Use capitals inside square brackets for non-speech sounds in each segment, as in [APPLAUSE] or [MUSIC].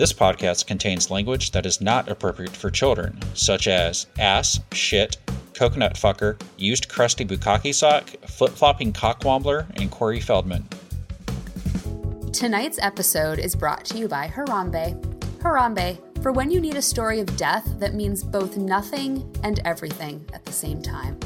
This podcast contains language that is not appropriate for children, such as ass, shit, coconut fucker, used crusty bukkake sock, flip flopping cockwobbler, and Corey Feldman. Tonight's episode is brought to you by Harambe. Harambe, for when you need a story of death that means both nothing and everything at the same time.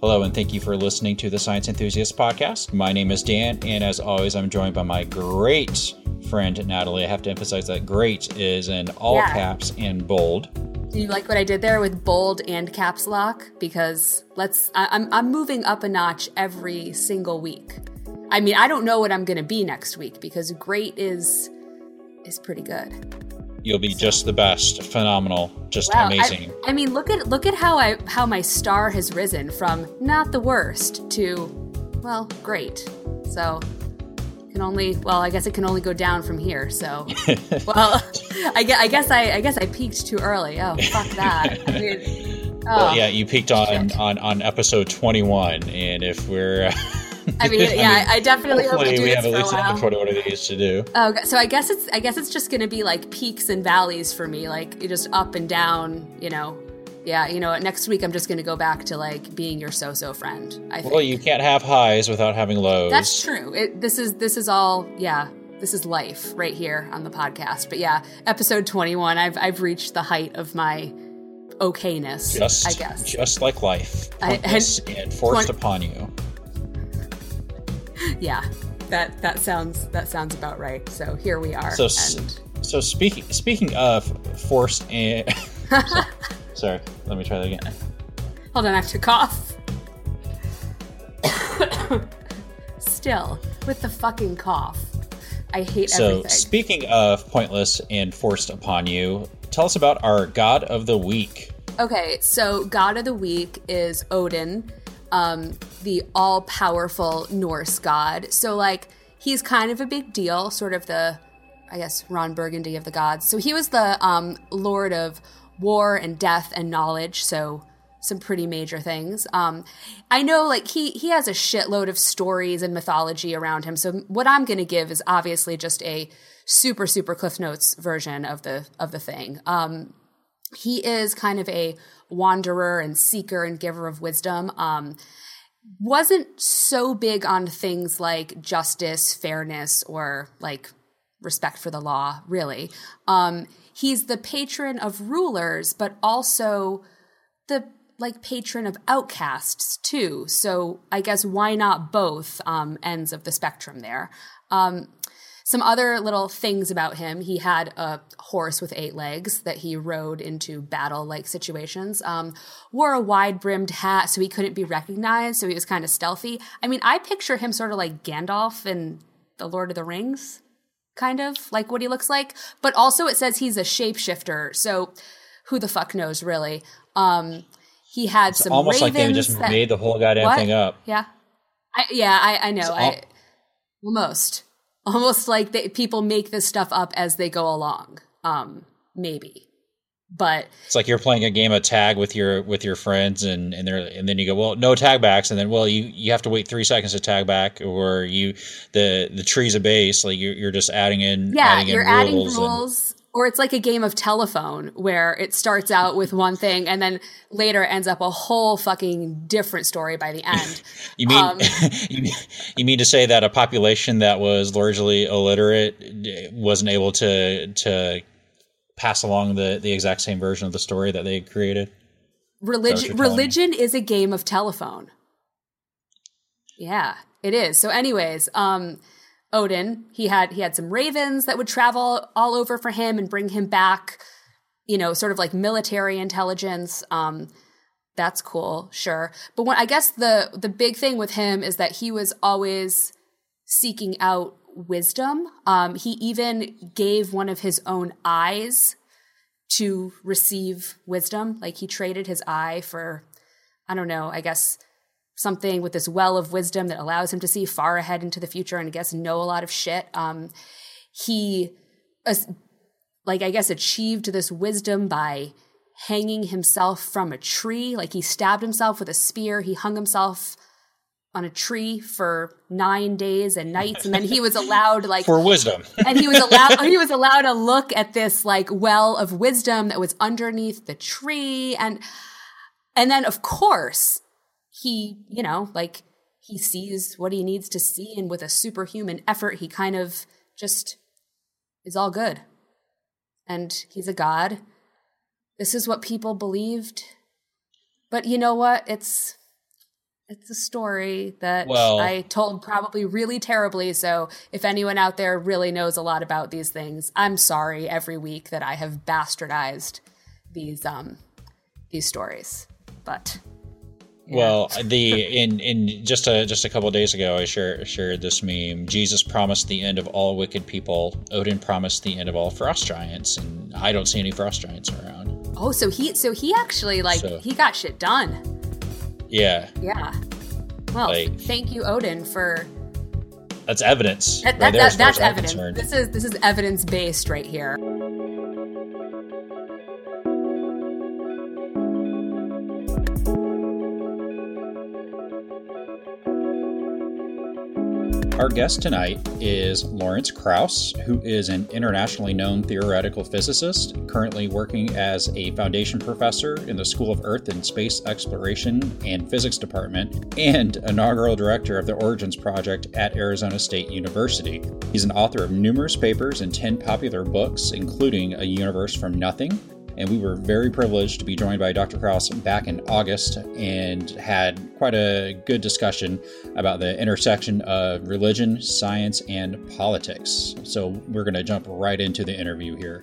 Hello, and thank you for listening to the Science Enthusiast Podcast. My name is Dan, and as always, I'm joined by my great friend Natalie. I have to emphasize that great is in all yeah. caps and bold. Do you like what I did there with bold and caps lock? Because let's, I, I'm, I'm moving up a notch every single week. I mean, I don't know what I'm going to be next week because great is is pretty good. You'll be just the best, phenomenal, just wow, amazing. I, I, mean, look at look at how I how my star has risen from not the worst to well, great. So can only well i guess it can only go down from here so. [LAUGHS] Well I, guess, I guess i i guess i peaked too early. Oh fuck that. I mean, [LAUGHS] oh, well yeah you peaked on, on on episode 21 and if we're [LAUGHS] I mean, yeah, I, I definitely hope we, do we have at least another twenty one of these to do. Oh, so I guess it's I guess it's just going to be like peaks and valleys for me, like just up and down, you know, yeah, you know, next week I'm just going to go back to like being your so-so friend. I think. Well, you can't have highs without having lows. That's true. It, this is this is all yeah. This is life right here on the podcast. But yeah, episode 21, I've I've reached the height of my okayness. Just I guess. Just like life, I, and, and forced 20, upon you. [LAUGHS] Yeah, that that sounds that sounds about right. So here we are. So and... so speaking speaking of forced and. [LAUGHS] [LAUGHS] Sorry, let me try that again. Hold on, I have to cough. Still, with the fucking cough. I hate so, everything. So, speaking of pointless and forced upon you, tell us about our God of the Week. Okay, so God of the Week is Odin, um, the all powerful Norse god. So, like, he's kind of a big deal, sort of the, I guess, Ron Burgundy of the gods. So, he was the um, lord of war and death and knowledge. So some pretty major things. Um, I know like he he has a shitload of stories and mythology around him. So what I'm going to give is obviously just a super super cliff notes version of the of the thing. Um, he is kind of a wanderer and seeker and giver of wisdom. Um, wasn't so big on things like justice, fairness, or like respect for the law, really. Um, he's the patron of rulers, but also the like patron of outcasts too. So I guess why not both um, ends of the spectrum there? Um, some other little things about him he had a horse with eight legs that he rode into battle like situations um, wore a wide brimmed hat so he couldn't be recognized so he was kind of stealthy i mean i picture him sort of like gandalf in the lord of the rings kind of like what he looks like. But also it says he's a shapeshifter. So who the fuck knows really? Um, he had it's some almost like they just that, made the whole goddamn what? thing up. Yeah, I, yeah, I, I know. All- I almost, almost like they, people make this stuff up as they go along. Um, maybe but it's like you're playing a game of tag with your with your friends and and, they and then you go well no tag backs and then well you you have to wait three seconds to tag back or you the the tree's a base like you're, you're just adding in yeah adding you're in adding rules, rules and, or it's like a game of telephone where it starts out with one thing and then later ends up a whole fucking different story by the end. [LAUGHS] you mean um, [LAUGHS] you, mean you mean to say that a population that was largely illiterate wasn't able to to pass along the the exact same version of the story that they created. Religion religion is a game of telephone. Yeah, it is. So anyways, um Odin, he had he had some ravens that would travel all over for him and bring him back, you know, sort of like military intelligence. Um that's cool, sure. But when I guess the the big thing with him is that he was always seeking out wisdom. Um, he even gave one of his own eyes to receive wisdom. Like he traded his eye for, I don't know, I guess something with this well of wisdom that allows him to see far ahead into the future and I guess know a lot of shit. Um, he, like, I guess achieved this wisdom by hanging himself from a tree. Like he stabbed himself with a spear. He hung himself on a tree for nine days and nights, and then he was allowed like [LAUGHS] for wisdom, and he was allowed he was allowed to look at this like well of wisdom that was underneath the tree, and and then of course he you know like he sees what he needs to see, and with a superhuman effort, he kind of just is all good, and he's a god. This is what people believed, but you know what? It's it's a story that well, I told probably really terribly. So if anyone out there really knows a lot about these things, I'm sorry every week that I have bastardized these um these stories. But well, [LAUGHS] the in in just a just a couple days ago, I shared shared this meme. Jesus promised the end of all wicked people. Odin promised the end of all frost giants, and I don't see any frost giants around. Oh, so he so he actually like so, he got shit done. Yeah. Yeah. Well, like, thank you, Odin, for. That's evidence. That, that, right that, that's evidence. This is this is evidence based right here. Our guest tonight is Lawrence Krauss, who is an internationally known theoretical physicist, currently working as a foundation professor in the School of Earth and Space Exploration and Physics Department, and inaugural director of the Origins Project at Arizona State University. He's an author of numerous papers and 10 popular books, including A Universe from Nothing, and we were very privileged to be joined by Dr. Krauss back in August and had quite a good discussion about the intersection of religion, science, and politics. So we're going to jump right into the interview here.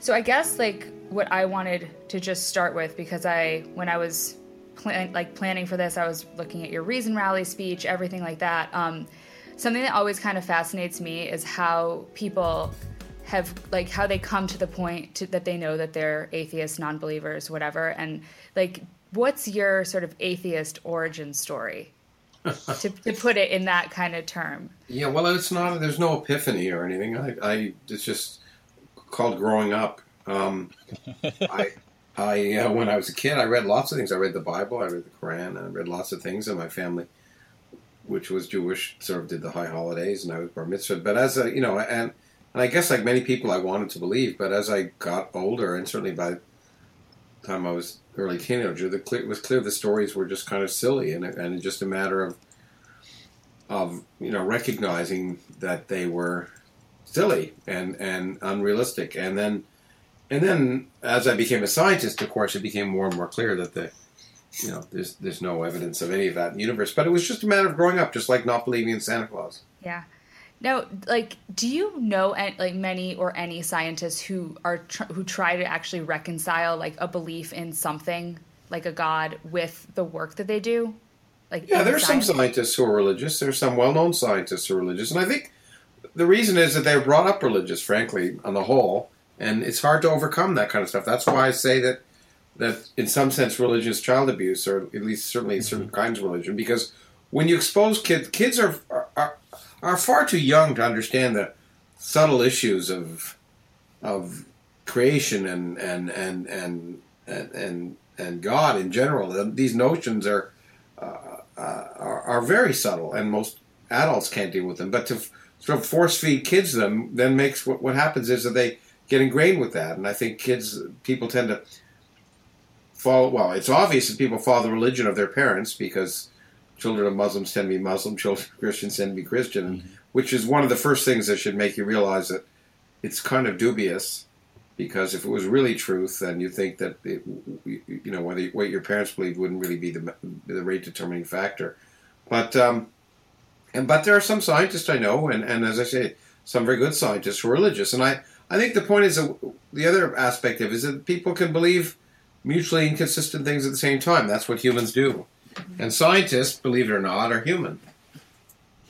So I guess like what I wanted to just start with because I when I was plan- like planning for this, I was looking at your reason rally speech, everything like that. Um, something that always kind of fascinates me is how people have like how they come to the point to, that they know that they're atheists, non-believers, whatever. And like, what's your sort of atheist origin story? to, [LAUGHS] to put it in that kind of term. Yeah, well, it's not. There's no epiphany or anything. I, I it's just called growing up. Um, [LAUGHS] I, I uh, when I was a kid, I read lots of things. I read the Bible, I read the Quran, I read lots of things. And my family, which was Jewish, sort of did the high holidays, and I was bar mitzvah. But as a you know, and and I guess like many people, I wanted to believe, but as I got older, and certainly by the time I was early teenager, the clear, it was clear the stories were just kind of silly, and and just a matter of of you know recognizing that they were silly and and unrealistic, and then and then as I became a scientist, of course, it became more and more clear that the you know there's there's no evidence of any of that in the universe, but it was just a matter of growing up, just like not believing in Santa Claus. Yeah. Now, like, do you know like many or any scientists who are tr- who try to actually reconcile like a belief in something like a god with the work that they do? Like, yeah, there's science? some scientists who are religious. There's some well-known scientists who are religious, and I think the reason is that they were brought up religious, frankly, on the whole, and it's hard to overcome that kind of stuff. That's why I say that that in some sense religious child abuse, or at least certainly mm-hmm. certain kinds of religion, because when you expose kids, kids are, are are far too young to understand the subtle issues of of creation and and and and and and, and God in general. These notions are, uh, uh, are are very subtle, and most adults can't deal with them. But to f- sort of force feed kids them then makes what what happens is that they get ingrained with that, and I think kids people tend to follow. Well, it's obvious that people follow the religion of their parents because children of Muslims tend to be Muslim, children of Christians tend to be Christian, mm-hmm. which is one of the first things that should make you realize that it's kind of dubious. Because if it was really truth, then you think that it, you know whether what your parents believed wouldn't really be the the rate determining factor. But um, and but there are some scientists I know, and, and as I say, some very good scientists who are religious. And I, I think the point is that the other aspect of it is that people can believe mutually inconsistent things at the same time. That's what humans do. And scientists, believe it or not, are human.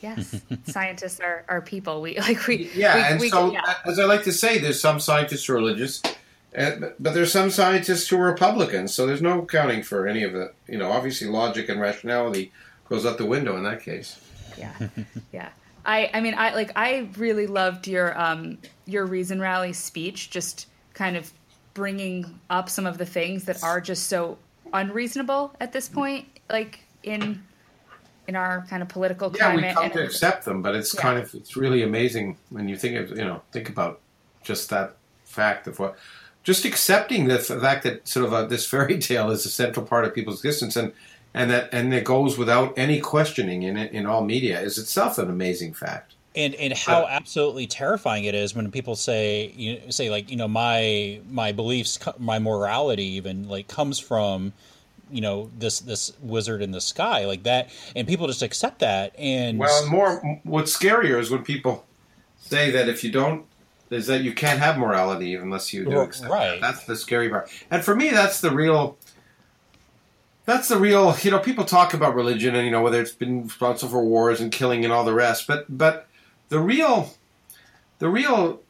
Yes, [LAUGHS] scientists are, are people. We [LAUGHS] like we. Yeah, we, and we, so yeah. as I like to say, there's some scientists who are religious, and, but there's some scientists who are Republicans. So there's no accounting for any of it. You know, obviously logic and rationality goes out the window in that case. Yeah, yeah. I I mean I like I really loved your um your reason rally speech. Just kind of bringing up some of the things that are just so unreasonable at this point like in in our kind of political yeah, climate. we come to accept them, but it's Yeah. kind of it's really amazing when you think of you know think about just that fact of what just accepting the fact that sort of a, this fairy [LAUGHS] tale is a central part of people's existence and and that and it goes without any questioning in it in all media is itself an amazing fact. and and how absolutely terrifying it is when people say you know, say like you know my my beliefs my morality even like comes from you know this this wizard in the sky like that and people just accept that and Well, more what's scarier is when people say that if you don't is that you can't have morality unless you do accept right. that. That's the scary part. And for me, that's the real. That's the real. You know, people talk about religion and you know whether it's been responsible for wars and killing and all the rest, but but the real, the real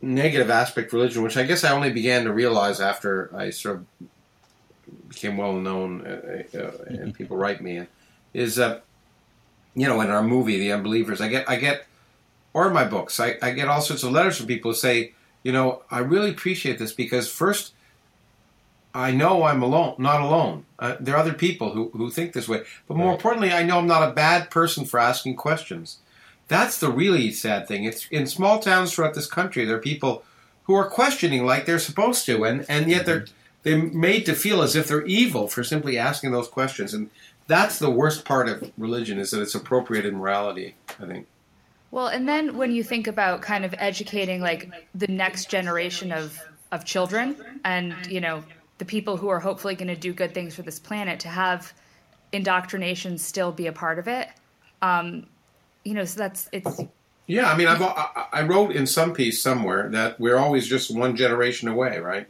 negative aspect of religion, which I guess I only began to realize after I sort of became well known uh, uh, and people write me, is that you know in our movie The Unbelievers, I get I get or in my books, I, I get all sorts of letters from people who say, you know, I really appreciate this because first, I know I'm alone, not alone. Uh, there are other people who, who think this way, but more Right. importantly, I know I'm not a bad person for asking questions. That's the really sad thing. It's in small towns throughout this country. There are people who are questioning like they're supposed to, and, and yet they're they're made to feel as if they're evil for simply asking those questions. And that's the worst part of religion is that it's appropriated morality. I think. Well, and then when you think about kind of educating like the next generation of of children and, you know, the people who are hopefully going to do good things for this planet to have indoctrination still be a part of it. Um, you know, so that's it's Yeah, I mean, I've, I, I wrote in some piece somewhere that we're always just one generation away, right?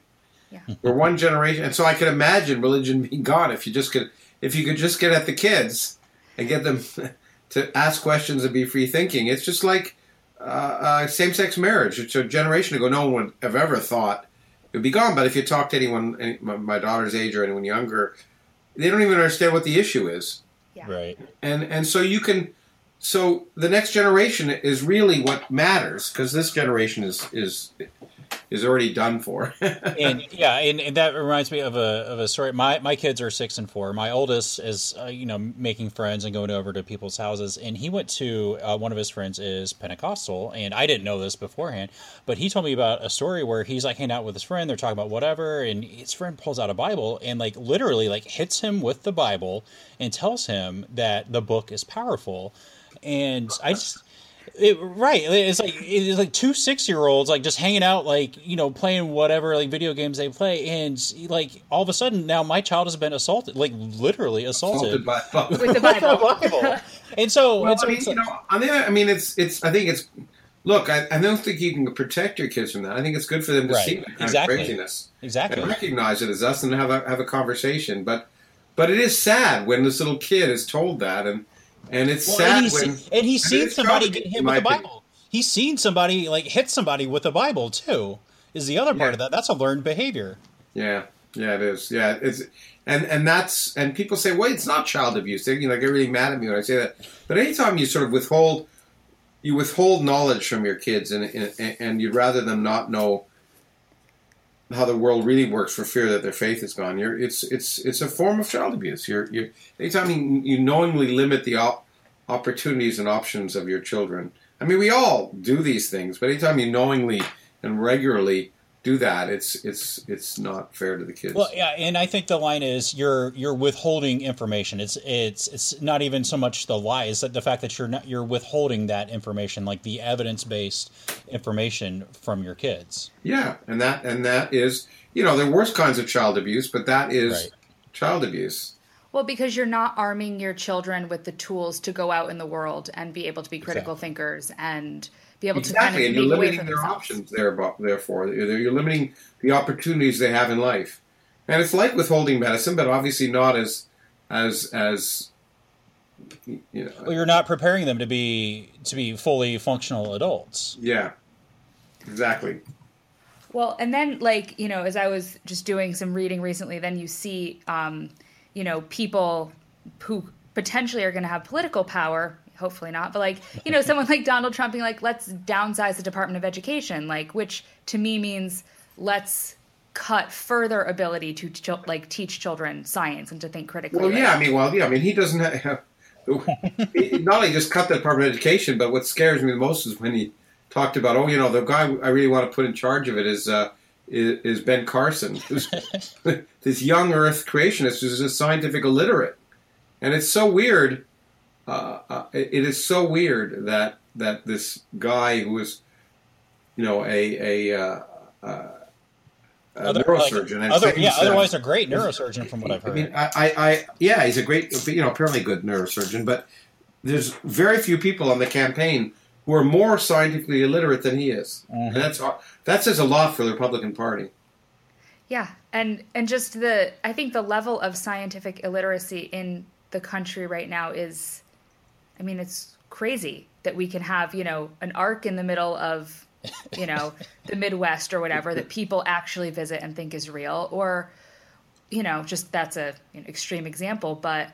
Yeah. [LAUGHS] We're one generation, and so I could imagine religion being gone if you just could, if you could just get at the kids and get them [LAUGHS] to ask questions and be free thinking. It's just like uh, uh, same-sex marriage. It's a generation ago, no one would have ever thought it would be gone. But if you talk to anyone, any, my, my daughter's age or anyone younger, they don't even understand what the issue is right and and so you can so the next generation is really what matters because this generation is is is already done for [LAUGHS] and yeah, and, and that reminds me of a of a story. My my kids are six and four. My oldest is uh, you know making friends and going over to people's houses, and he went to uh, one of his friends is Pentecostal, and I didn't know this beforehand, but he told me about a story where he's like hanging out with his friend, they're talking about whatever, and his friend pulls out a Bible and like literally like hits him with the Bible and tells him that the book is powerful, and I just. It, right, it's like it's like two six year olds like just hanging out, like you know, playing whatever like video games they play, and like all of a sudden now my child has been assaulted, like literally assaulted, Assaulted by with the Bible. [LAUGHS] Bible. And so, well, and so I mean, it's you like- know, on the other, I mean, it's it's. I think it's. Look, I, I don't think you can protect your kids from that. I think it's good for them to Right, see that kind exactly. of craziness exactly. and recognize it as us and have a have a conversation. But but it is sad when this little kid is told that, and and it's Well, sad and he's, when and he's seen somebody get hit with my the opinion. Bible. He's seen somebody like hit somebody with a Bible too. Is the other part Yeah. of that? That's a learned behavior. Yeah, yeah, it is. Yeah, it's and and that's and people say, well, it's not child abuse. They you know get really mad at me when I say that. But anytime you sort of withhold, you withhold knowledge from your kids, and and, and you'd rather them not know how the world really works for fear that their faith is gone. You're it's it's it's a form of child abuse. You're you're anytime you, you knowingly limit the op- opportunities and options of your children. I mean, we all do these things, but anytime you knowingly and regularly do that, it's it's it's not fair to the kids. Well, yeah, and I think the line is you're you're withholding information. It's it's it's not even so much the lie; it's that the fact that you're not you're withholding that information, like the evidence based information from your kids. Yeah, and that and that is you know there are worse kinds of child abuse, but that is Right. child abuse. Well, because you're not arming your children with the tools to go out in the world and be able to be critical Exactly. thinkers and be able Exactly, to and kind you're of make a way limiting their themselves. options there. Therefore, you're you're limiting the opportunities they have in life, and it's like withholding medicine, but obviously not as as as you know. Well, you're not preparing them to be to be fully functional adults. Yeah, exactly. Well, and then like you know, as I was just doing some reading recently, then you see, um, you know, people who potentially are going to have political power. Hopefully not, but like you know, someone like Donald Trump being like, "Let's downsize the Department of Education," like which to me means let's cut further ability to ch- like teach children science and to think critically. Well, yeah, I mean, well, yeah, I mean, he doesn't have. [LAUGHS] not only just cut the Department of Education, but what scares me the most is when he talked about, oh, you know, the guy I really want to put in charge of it is uh, is, is, Ben Carson, [LAUGHS] this young Earth creationist who's a scientific illiterate, and it's so weird. Uh, uh, it, it is so weird that that this guy who is, you know, a a, uh, uh, a other, neurosurgeon. Like, other, yeah, otherwise a great neurosurgeon from what I've heard. I mean, I, I, yeah, he's a great, you know, apparently good neurosurgeon, but there's very few people on the campaign who are more scientifically illiterate than he is, mm-hmm. and that's that says a lot for the Republican Party. Yeah, and and just the I think the level of scientific illiteracy in the country right now is, I mean, it's crazy that we can have you know an arc in the middle of you know [LAUGHS] the midwest or whatever that people actually visit and think is real or you know just that's a an extreme example but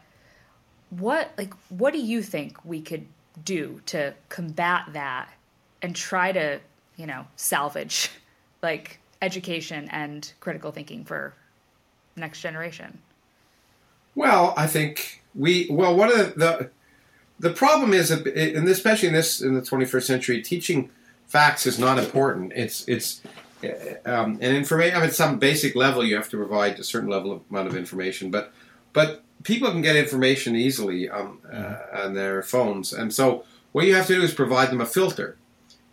what like what do you think we could do to combat that and try to you know salvage [LAUGHS] like education and critical thinking for next generation? Well i think we well one of the the, the problem is and especially in this in the 21st century teaching facts is not important. It's it's um, and information. I mean, at some basic level, you have to provide a certain level of amount of information, but but people can get information easily um, uh, on their phones, and so what you have to do is provide them a filter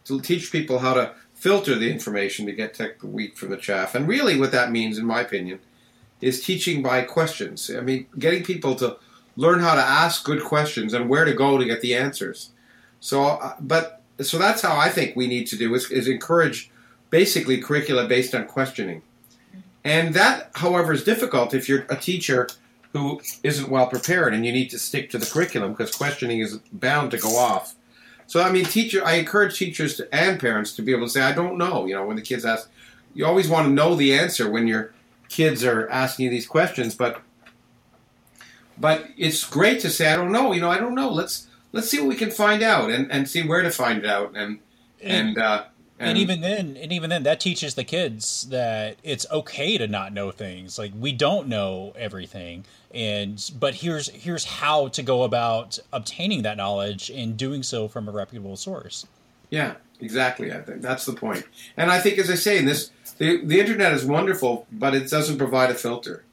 to teach people how to filter the information to get the wheat from the chaff. And really, what that means, in my opinion, is teaching by questions. I mean, getting people to learn how to ask good questions and where to go to get the answers. So, uh, but so that's how I think we need to do is, is encourage basically curricula based on questioning. And that, however, is difficult if you're a teacher who isn't well prepared and you need to stick to the curriculum because questioning is bound to go off. So I mean, teacher, I encourage teachers to, and parents to be able to say, "I don't know." You know, when the kids ask, you always want to know the answer when your kids are asking you these questions. But but it's great to say, "I don't know." You know, I don't know. Let's let's see what we can find out and, and see where to find it out. And and, and uh, and, and, even then and even then that teaches the kids that it's okay to not know things. Like we don't know everything. And but here's here's how to go about obtaining that knowledge and doing so from a reputable source. Yeah exactly. I think that's the point. And i think as i say in this the, the internet is wonderful but it doesn't provide a filter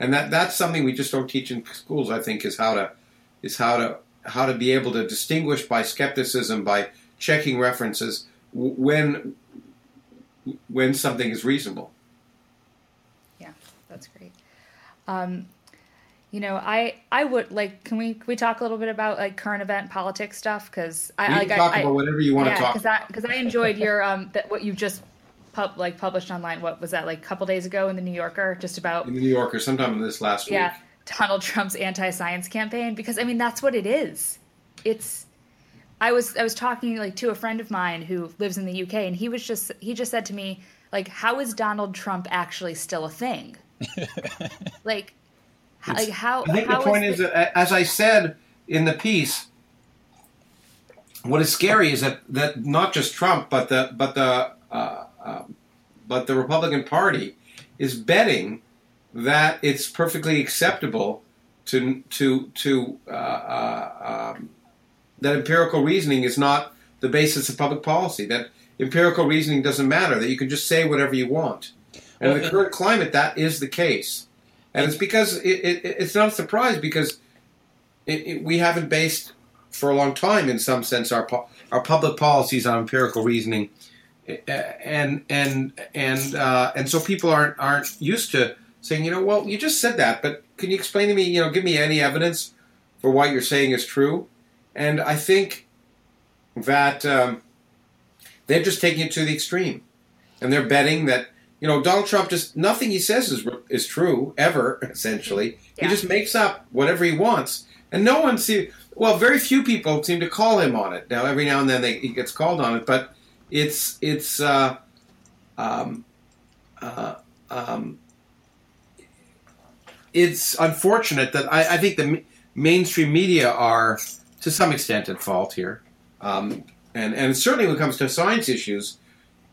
and that that's something we just don't teach in schools i think is how to is how to how to be able to distinguish by skepticism by checking references when when something is reasonable. Yeah, that's great. Um, you know, I I would like. Can we can we talk a little bit about like current event politics stuff? Because I like talk I, about I, whatever you want yeah, to talk. Because I because I enjoyed your um that what you just pub like published online. What was that like a couple days ago in the New Yorker? Just about in the New Yorker, sometime in this last yeah, week. Donald Trump's anti-science campaign. Because I mean, that's what it is it's I was I was talking like to a friend of mine who lives in the UK and he was just he just said to me like how is Donald Trump actually still a thing? [LAUGHS] like it's, like how I think how the point is, is the, that as I said in the piece what is scary is that, that not just Trump but the but the uh, uh, but the Republican Party is betting that it's perfectly acceptable to to to uh, uh um, that empirical reasoning is not the basis of public policy, that empirical reasoning doesn't matter, that you can just say whatever you want. And well, in the current climate, that is the case. And it's because it, it, it's not a surprise because it, we haven't based for a long time, in some sense, our our public policies on empirical reasoning, and and and uh, and so people aren't aren't used to saying, you know, well, you just said that, but can you explain to me, you know, give me any evidence for what you're saying is true? And I think that um, they're just taking it to the extreme. And they're betting that, you know, Donald Trump just, nothing he says is, is true, ever, [LAUGHS] essentially. Yeah. He just makes up whatever he wants. And no one see. well, very few people seem to call him on it. Now, every now and then they, he gets called on it, but it's, it's, uh, um, uh, um, it's unfortunate that I, I think the mainstream media are to some extent at fault here. Um, and, and certainly when it comes to science issues,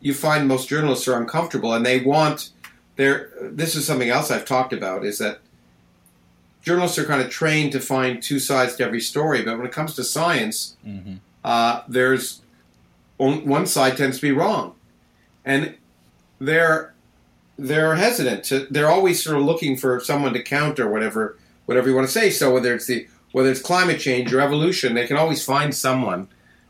you find most journalists are uncomfortable and they want there. This is something else I've talked about is that journalists are kind of trained to find two sides to every story, but when it comes to science, mm-hmm. uh, there's one side tends to be wrong, and they're they're hesitant to. They're always sort of looking for someone to counter whatever whatever you want to say. So whether it's the whether it's climate change or evolution, they can always find someone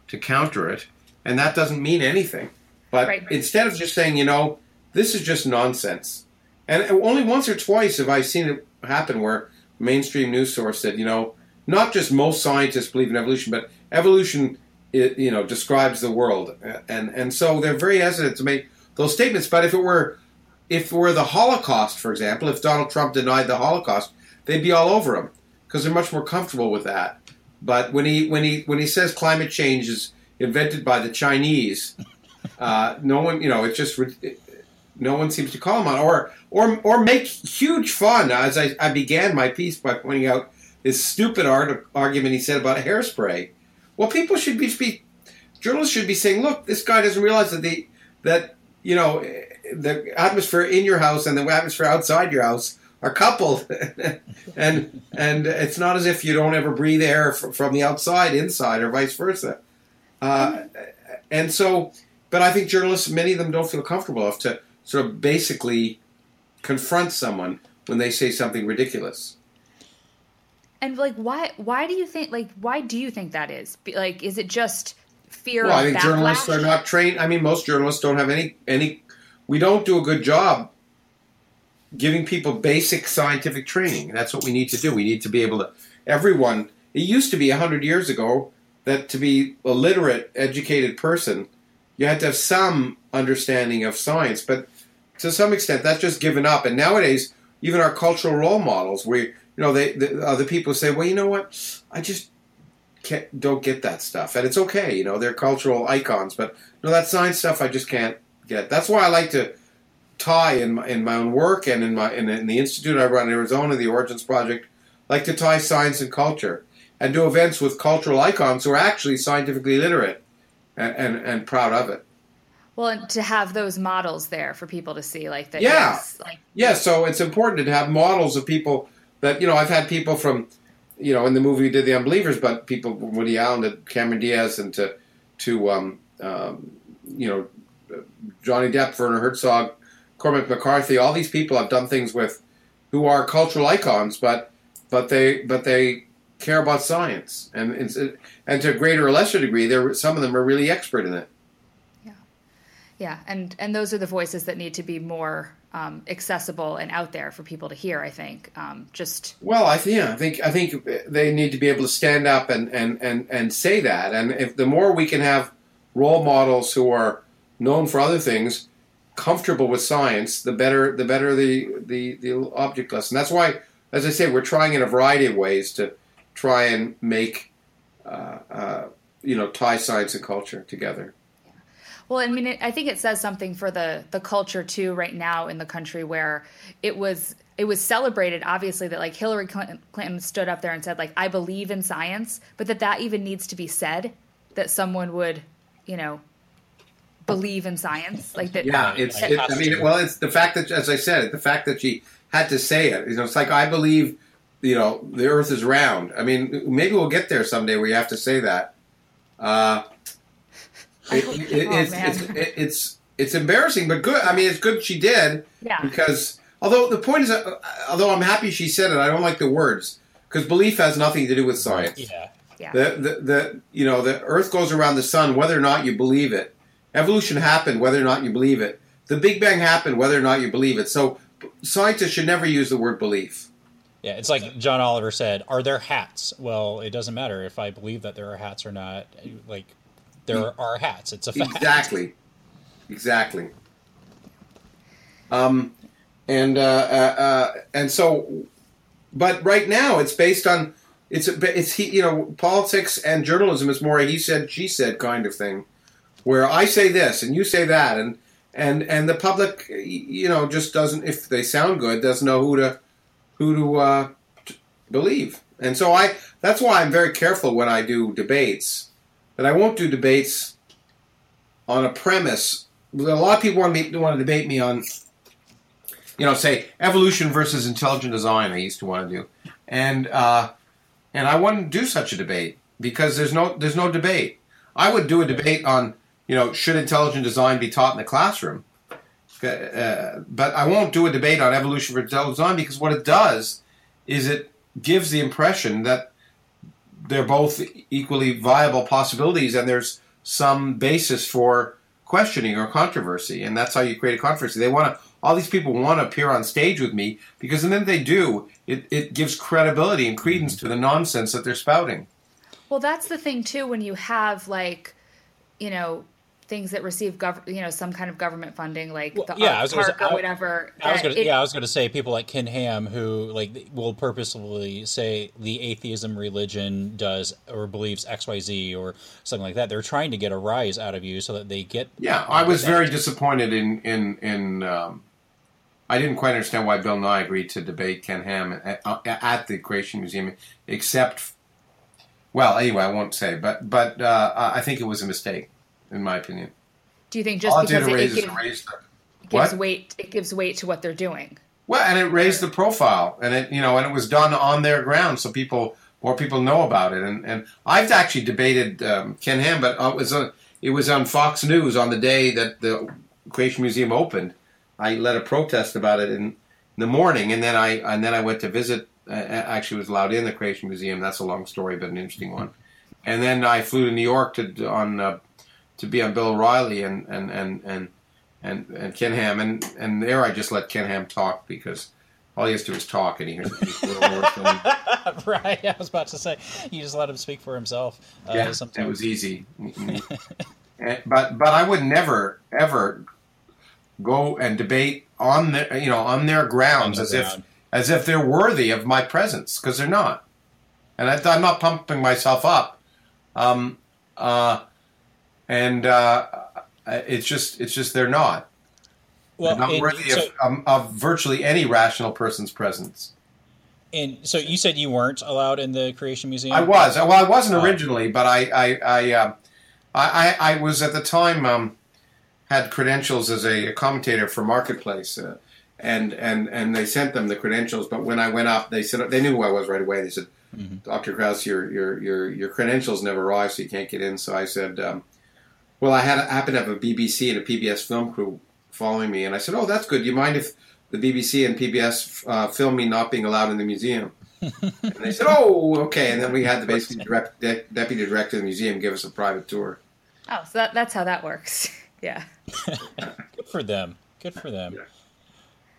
to counter it, and that doesn't mean anything. But right. instead of just saying, you know, this is just nonsense, and only once or twice have I seen it happen where mainstream news source said, you know, not just most scientists believe in evolution, but evolution, it, you know, describes the world, and and so they're very hesitant to make those statements. But if it were, if it were the Holocaust, for example, if Donald Trump denied the Holocaust, they'd be all over him because they're much more comfortable with that. But when he when he when he says climate change is invented by the Chinese, uh, no one you know it's just no one seems to call him on or or or make huge fun. As I, I began my piece by pointing out this stupid art, argument he said about hairspray. Well, people should be, be journalists should be saying, look, this guy doesn't realize that the that you know the atmosphere in your house and the atmosphere outside your house are coupled, [LAUGHS] and and it's not as if you don't ever breathe air from the outside inside or vice versa. Uh, and so, but I think journalists, many of them, don't feel comfortable enough to sort of basically confront someone when they say something ridiculous. And like, why? Why do you think? Like, why do you think that is? Like, is it just fear? Well, I think backlash? journalists are not trained. I mean, most journalists don't have any any. We don't do a good job giving people basic scientific training. That's what we need to do. We need to be able to. Everyone. It used to be hundred years ago that to be a literate, educated person, you had to have some understanding of science. But to some extent, that's just given up. And nowadays, even our cultural role models, we, you know, they, the other people say, well, you know what, I just can't, don't get that stuff, and it's okay, you know, they're cultural icons. But no, that science stuff, I just can't get. That's why I like to tie in my, in my own work and in my in, in the institute I run in Arizona, the Origins Project, like to tie science and culture and do events with cultural icons who are actually scientifically literate and, and, and proud of it. Well, and to have those models there for people to see, like that. Yeah, like yeah. So it's important to have models of people that you know. I've had people from, you know, in the movie we did the Unbelievers, but people from Woody Allen to Cameron Diaz and to to um, um, you know Johnny Depp, Werner Herzog, Cormac McCarthy. All these people I've done things with, who are cultural icons, but but they but they care about science, and and to a greater or lesser degree, there some of them are really expert in it. Yeah, and and those are the voices that need to be more um, accessible and out there for people to hear. I think um, just well, I yeah, I think I think they need to be able to stand up and and and and say that. And if the more we can have role models who are known for other things, comfortable with science, the better the better the the the object lesson. That's why, as I say, we're trying in a variety of ways to try and make uh, uh, you know tie science and culture together. Well, I mean, it, I think it says something for the the culture too right now in the country where it was it was celebrated obviously that like Hillary Clinton, stood up there and said like I believe in science, but that that even needs to be said that someone would, you know, believe in science like that. Yeah, it's. It, I mean, well, it's the fact that, as I said, the fact that she had to say it. You know, it's like I believe, you know, the Earth is round. I mean, maybe we'll get there someday where you have to say that. Uh, it, it, oh, it's, it's, it's, it's embarrassing, but good. I mean, it's good she did. Yeah. Because although the point is, uh, although I'm happy she said it, I don't like the words because belief has nothing to do with science. Yeah. Yeah. The, the, the you know the Earth goes around the sun whether or not you believe it. Evolution happened whether or not you believe it. The Big Bang happened whether or not you believe it. So scientists should never use the word belief. Yeah, it's like John Oliver said, are there hats? Well, it doesn't matter if I believe that there are hats or not. Like there are hats. It's a fact. Exactly. Exactly. Um, and uh, uh, uh, and so, but right now it's based on it's it's he you know politics and journalism is more a he said she said kind of thing, where I say this and you say that and and and the public you know just doesn't if they sound good doesn't know who to who to uh, believe and so I that's why I'm very careful when I do debates that I won't do debates on a premise. A lot of people want, me, want to debate me on you know, say evolution versus intelligent design. I used to want to do, and uh, and I wouldn't do such a debate because there's no there's no debate. I would do a debate on you know should intelligent design be taught in the classroom, uh, but I won't do a debate on evolution versus intelligent design because what it does is it gives the impression that they're both equally viable possibilities and there's some basis for questioning or controversy, and that's how you create a controversy. They want to all these people want to appear on stage with me because and then they do it, it gives credibility and credence to the nonsense that they're spouting well that's the thing too when you have like you know things that receive gov- you know some kind of government funding like well, the yeah, art park say, or whatever I was gonna, it, yeah i was going to say people like ken ham who like will purposefully say the atheism religion does or believes xyz or something like that. They're trying to get a rise out of you so that they get yeah i was very disappointed in in in um, I didn't quite understand why Bill Nye agreed to debate Ken Ham at, at the Creation Museum, except, well, anyway, I won't say, but but uh, I think it was a mistake, in my opinion. Do you think just All because it, it, gives, the, gives weight, it gives weight to what they're doing? Well, and it raised the profile, and it you know, and it was done on their ground, so people more people know about it. And and I've actually debated um, Ken Ham, but it was on, it was on Fox News on the day that the Creation Museum opened I led a protest about it in, in the morning, and then I and then I went to visit. Uh, actually, was allowed in the Creation Museum. That's a long story, but an interesting one. And then I flew to New York to on uh, to be on Bill O'Reilly and and and and and, and Ken Ham, and and there I just let Ken Ham talk because all he has to do is talk, and he hears a little more [LAUGHS] than. right, I was about to say you just let him speak for himself. Uh, yeah, sometimes. it was easy. [LAUGHS] but but I would never ever go and debate on their you know on their grounds on the as ground. if as if they're worthy of my presence because they're not. And I, am not pumping myself up. Um, uh, and uh, it's just it's just they're not. Well, they're not worthy so, of, um, of virtually any rational person's presence. And so you said you weren't allowed in the Creation Museum. I was. Well, I wasn't originally, but I I I, uh, I, I was at the time. Um, had credentials as a commentator for Marketplace, uh, and and and they sent them the credentials. But when I went up, they said they knew who I was right away. They said, mm-hmm. "Dr. Krauss, your your your your credentials never arrived, so you can't get in." So I said, um, "Well, I had I happen to have a BBC and a PBS film crew following me," and I said, "Oh, that's good. Do you mind if the BBC and PBS uh, film me not being allowed in the museum?" [LAUGHS] and they said, "Oh, okay." And then we had the basically direct, de- deputy director of the museum give us a private tour. Oh, so that, that's how that works. [LAUGHS] Yeah. Good for them. Good for them. Yeah.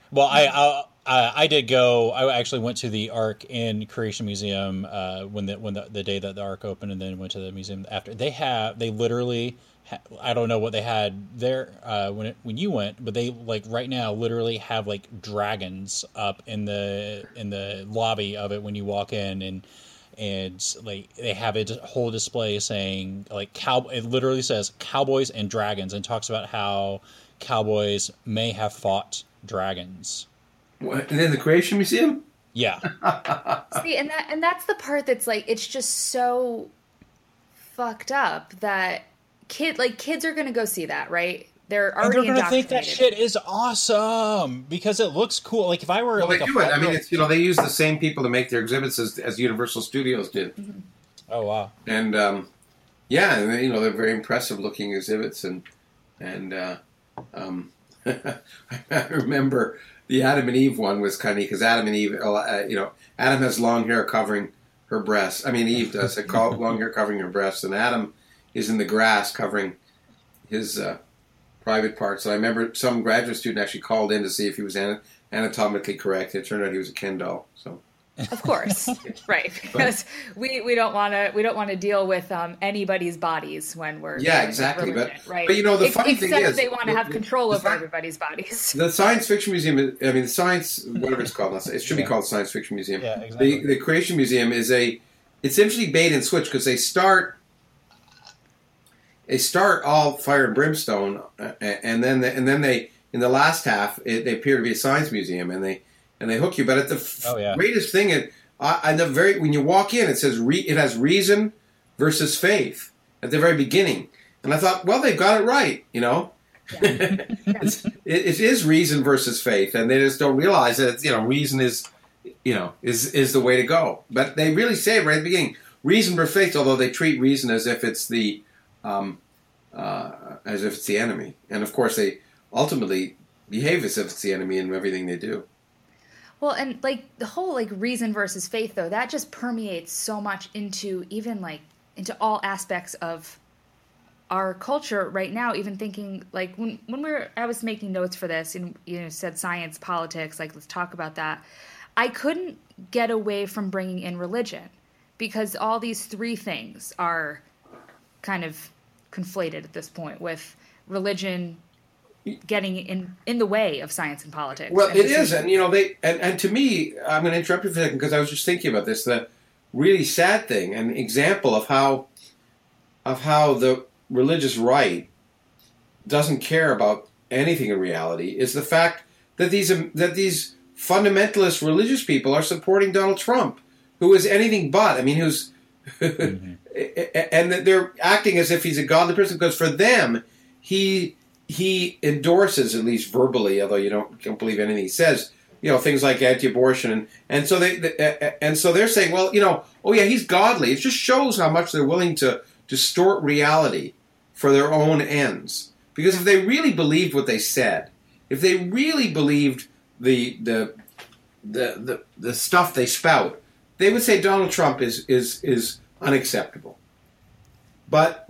Well, I, I I did go. I actually went to the Ark in Creation Museum uh, when the when the, the, day that the Ark opened, and then went to the museum after. They have they literally. Ha, I don't know what they had there uh, when it, when you went, but they like right now literally have like dragons up in the in the lobby of it when you walk in, and and like they have a whole display saying like cow it literally says cowboys and dragons and talks about how cowboys may have fought dragons. What, and in the creation museum? Yeah. [LAUGHS] See and that and that's the part that's like it's just so fucked up that kid like kids are gonna go see that right they're already and they're gonna think that shit is awesome because it looks cool. Like if I were well, like they do it. I mean, it's you know they use the same people to make their exhibits as, as Universal Studios did. Mm-hmm. Oh wow! And um, yeah, and, you know they're very impressive looking exhibits, and and uh, um, [LAUGHS] I remember the Adam and Eve one was kind of because Adam and Eve, uh, you know, Adam has long hair covering her breasts. I mean, Eve does. It long hair covering her breasts, and Adam is in the grass covering his uh, private parts. And I remember some graduate student actually called in to see if he was anatomically correct. It turned out he was a Ken doll. So. Of course, [LAUGHS] right? Because we, we don't want to we don't want to deal with um, anybody's bodies when we're yeah exactly. But right, but you know the funny Except thing is they want to have control over everybody's bodies. [LAUGHS] The Science Fiction Museum, I mean the Science whatever it's called, it should yeah. be called Science Fiction Museum. Yeah, exactly. The, the Creation Museum is a it's essentially bait and switch because they start they start all fire and brimstone, uh, and then they, and then they in the last half it, they appear to be a science museum, and they and they hook you. But at the f- oh, yeah. greatest thing, it uh, the very when you walk in, it says re, it has reason versus faith at the very beginning, and I thought, well, they've got it right, you know. [LAUGHS] it's, it is reason versus faith, and they just don't realize that you know reason is you know is is the way to go. But they really say right at the beginning, reason versus faith. Although they treat reason as if it's the um, uh, as if it's the enemy, and of course they ultimately behave as if it's the enemy in everything they do. Well, and like the whole like reason versus faith though, that just permeates so much into even like into all aspects of our culture right now even thinking like when when we were I was making notes for this and you know said science politics like let's talk about that I couldn't get away from bringing in religion because all these three things are kind of conflated at this point with religion getting in in the way of science and politics. Well, and it is, and you know they and, and to me, I'm going to interrupt you for a second because I was just thinking about this. The really sad thing, an example of how of how the religious right doesn't care about anything in reality is the fact that these that these fundamentalist religious people are supporting Donald Trump, who is anything but. I mean, who's mm-hmm. [LAUGHS] and they're acting as if he's a godly person because for them he he endorses at least verbally, although you don't don't believe anything he says. You know things like anti-abortion, and, and so they and so they're saying, well, you know, oh yeah, he's godly. It just shows how much they're willing to distort reality for their own ends. Because if they really believed what they said, if they really believed the the the the, the stuff they spout, they would say Donald Trump is is is unacceptable. But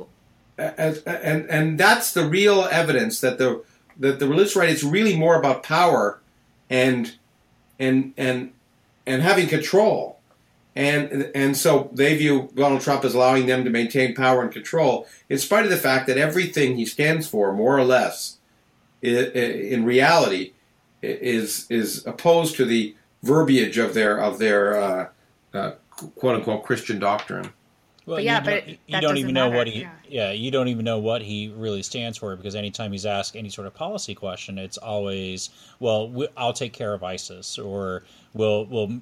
as, and and that's the real evidence that the that the religious right is really more about power and and and and having control and and so they view Donald Trump as allowing them to maintain power and control, in spite of the fact that everything he stands for, more or less, in reality, is is opposed to the verbiage of their of their uh, uh, quote unquote Christian doctrine. Well, but yeah, you but don't, you don't even know what he yeah. yeah. you don't even know what he really stands for because anytime he's asked any sort of policy question, it's always well, I'll take care of ISIS or we'll we'll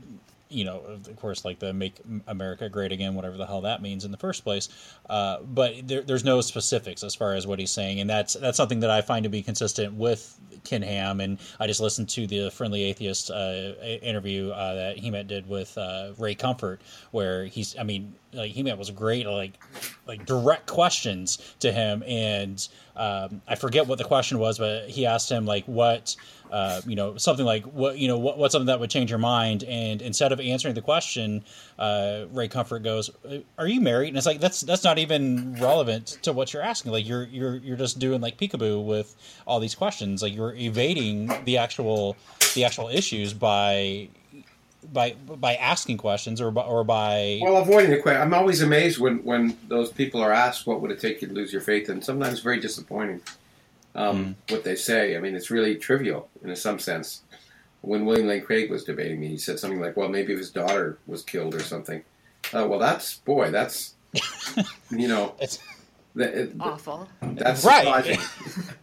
you know, of course, like the "Make America Great Again," whatever the hell that means in the first place. Uh, but there, there's no specifics as far as what he's saying, and that's that's something that I find to be consistent with Ken Ham. And I just listened to the Friendly Atheist uh, interview uh, that Hemant did with uh, Ray Comfort, where he's, I mean, like Hemant was great, like like direct questions to him, and um, I forget what the question was, but he asked him like what uh, you know, something like what you know, what, what's something that would change your mind? And instead of answering the question, uh, Ray Comfort goes, "Are you married?" And it's like that's that's not even relevant to what you're asking. Like you're you're you're just doing like peekaboo with all these questions. Like you're evading the actual the actual issues by by by asking questions or by, or by well avoiding the question. I'm always amazed when when those people are asked what would it take you to lose your faith, and sometimes very disappointing um, mm. what they say. I mean, it's really trivial in some sense. When William Lane Craig was debating me, he said something like, "Well, maybe if his daughter was killed or something." Uh, well, that's boy, that's [LAUGHS] you know, it's it, awful. That's right.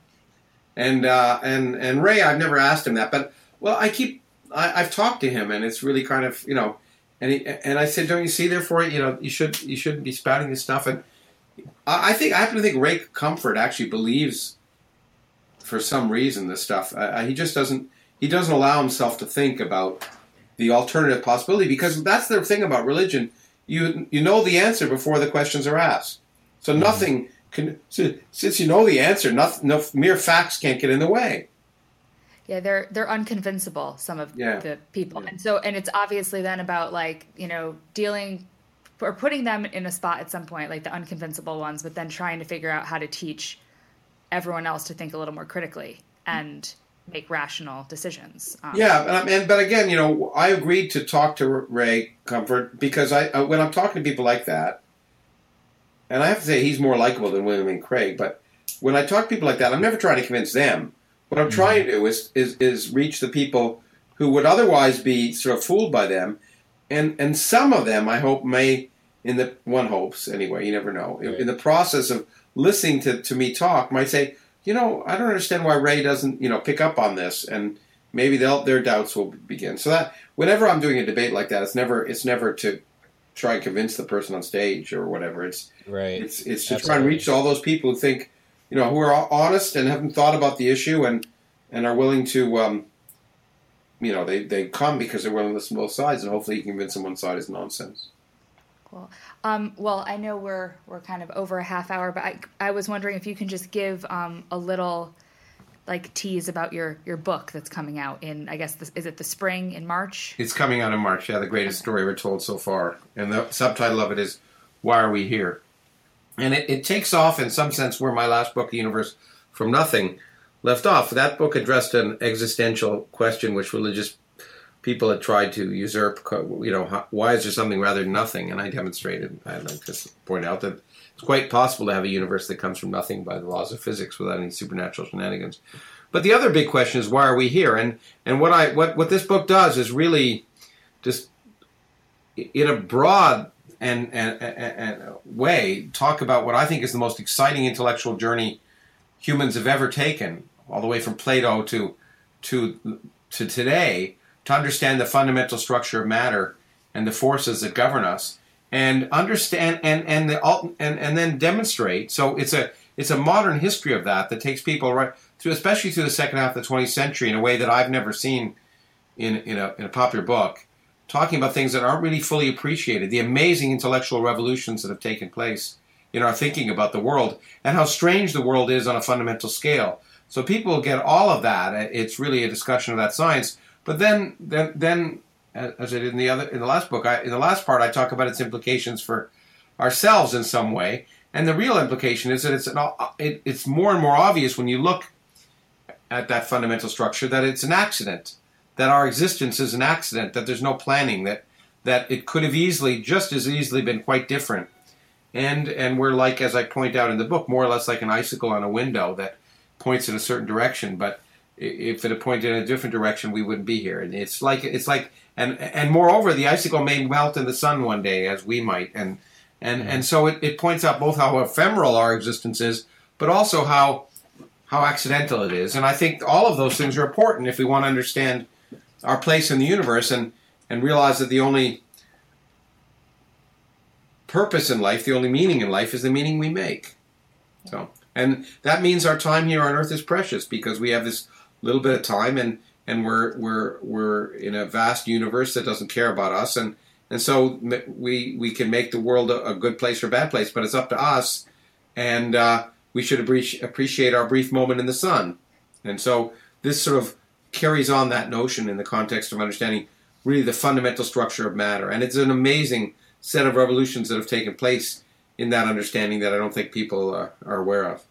[LAUGHS] and uh, and and Ray, I've never asked him that, but well, I keep I, have talked to him, and it's really kind of you know, and he, and I said, "Don't you see? Therefore, you know, you should you shouldn't be spouting this stuff." And I, I think I happen to think Ray Comfort actually believes for some reason this stuff. Uh, he just doesn't he doesn't allow himself to think about the alternative possibility because that's the thing about religion. You you know the answer before the questions are asked. So mm-hmm. nothing can since you know the answer, nothing, no mere facts can't get in the way. Yeah, they're they're unconvincible. Some of yeah. the people, yeah. and so and it's obviously then about like you know dealing or putting them in a spot at some point, like the unconvincible ones, but then trying to figure out how to teach everyone else to think a little more critically and make rational decisions. Um, yeah, and, and, but again, you know, I agreed to talk to Ray Comfort because I uh, when I'm talking to people like that, and I have to say he's more likable than William Lane Craig. But when I talk to people like that, I'm never trying to convince them. What I'm mm-hmm. trying to do is, is is reach the people who would otherwise be sort of fooled by them, and and some of them I hope may in the one hopes anyway. You never know right. in the process of listening to, to me talk might say, you know, I don't understand why Ray doesn't, you know, pick up on this, and maybe they'll, their doubts will begin. So that whenever I'm doing a debate like that, it's never it's never to try and convince the person on stage or whatever. It's right. It's it's to Absolutely. try and reach all those people who think you know, who are honest and haven't thought about the issue and and are willing to, um, you know, they, they come because they're willing to listen to both sides, and hopefully you can convince them one side is nonsense. Cool. Um, well, I know we're we're kind of over a half hour, but I I was wondering if you can just give um, a little like tease about your your book that's coming out in I guess is it the spring in March? It's coming out in March. Yeah, the greatest story ever told so far, and the subtitle of it is "Why Are We Here?" And it, it takes off in some sense where my last book, The Universe from Nothing, left off. That book addressed an existential question which religious people had tried to usurp. You know, why is there something rather than nothing? And I demonstrated. I'd like to point out that it's quite possible to have a universe that comes from nothing by the laws of physics without any supernatural shenanigans. But the other big question is why are we here? And and what I what what this book does is really just in a broad and, and, and, way talk about what I think is the most exciting intellectual journey humans have ever taken, all the way from Plato to to to today, to understand the fundamental structure of matter and the forces that govern us, and understand and and the and and then demonstrate. So it's a it's a modern history of that that takes people right through, especially through the second half of the 20th century, in a way that I've never seen in in a, in a popular book talking about things that aren't really fully appreciated, the amazing intellectual revolutions that have taken place in our thinking about the world, and how strange the world is on a fundamental scale. So people get all of that. It's really a discussion of that science. But then, then, then, as I did in the other, in the last book, I, in the last part, I talk about its implications for ourselves in some way. And the real implication is that it's an, it, it's more and more obvious when you look at that fundamental structure that it's an accident that our existence is an accident, that there's no planning, that that it could have easily, just as easily, been quite different. And and we're like, as I point out in the book, more or less like an icicle on a window that points in a certain direction, but if it had pointed in a different direction, we wouldn't be here. And it's like it's like and and moreover, the icicle may melt in the sun one day, as we might, and and and so it, it points out both how ephemeral our existence is, but also how how accidental it is. And I think all of those things are important if we want to understand our place in the universe and, and realize that the only purpose in life, the only meaning in life, is the meaning we make. So, and that means our time here on Earth is precious because we have this little bit of time, and and we're we're we're in a vast universe that doesn't care about us, and and so we we can make the world a, good place or bad place, but it's up to us, and uh, we should appreciate our brief moment in the sun, and so this sort of carries on that notion in the context of understanding really the fundamental structure of matter. And it's an amazing set of revolutions that have taken place in that understanding that I don't think people uh, are aware of.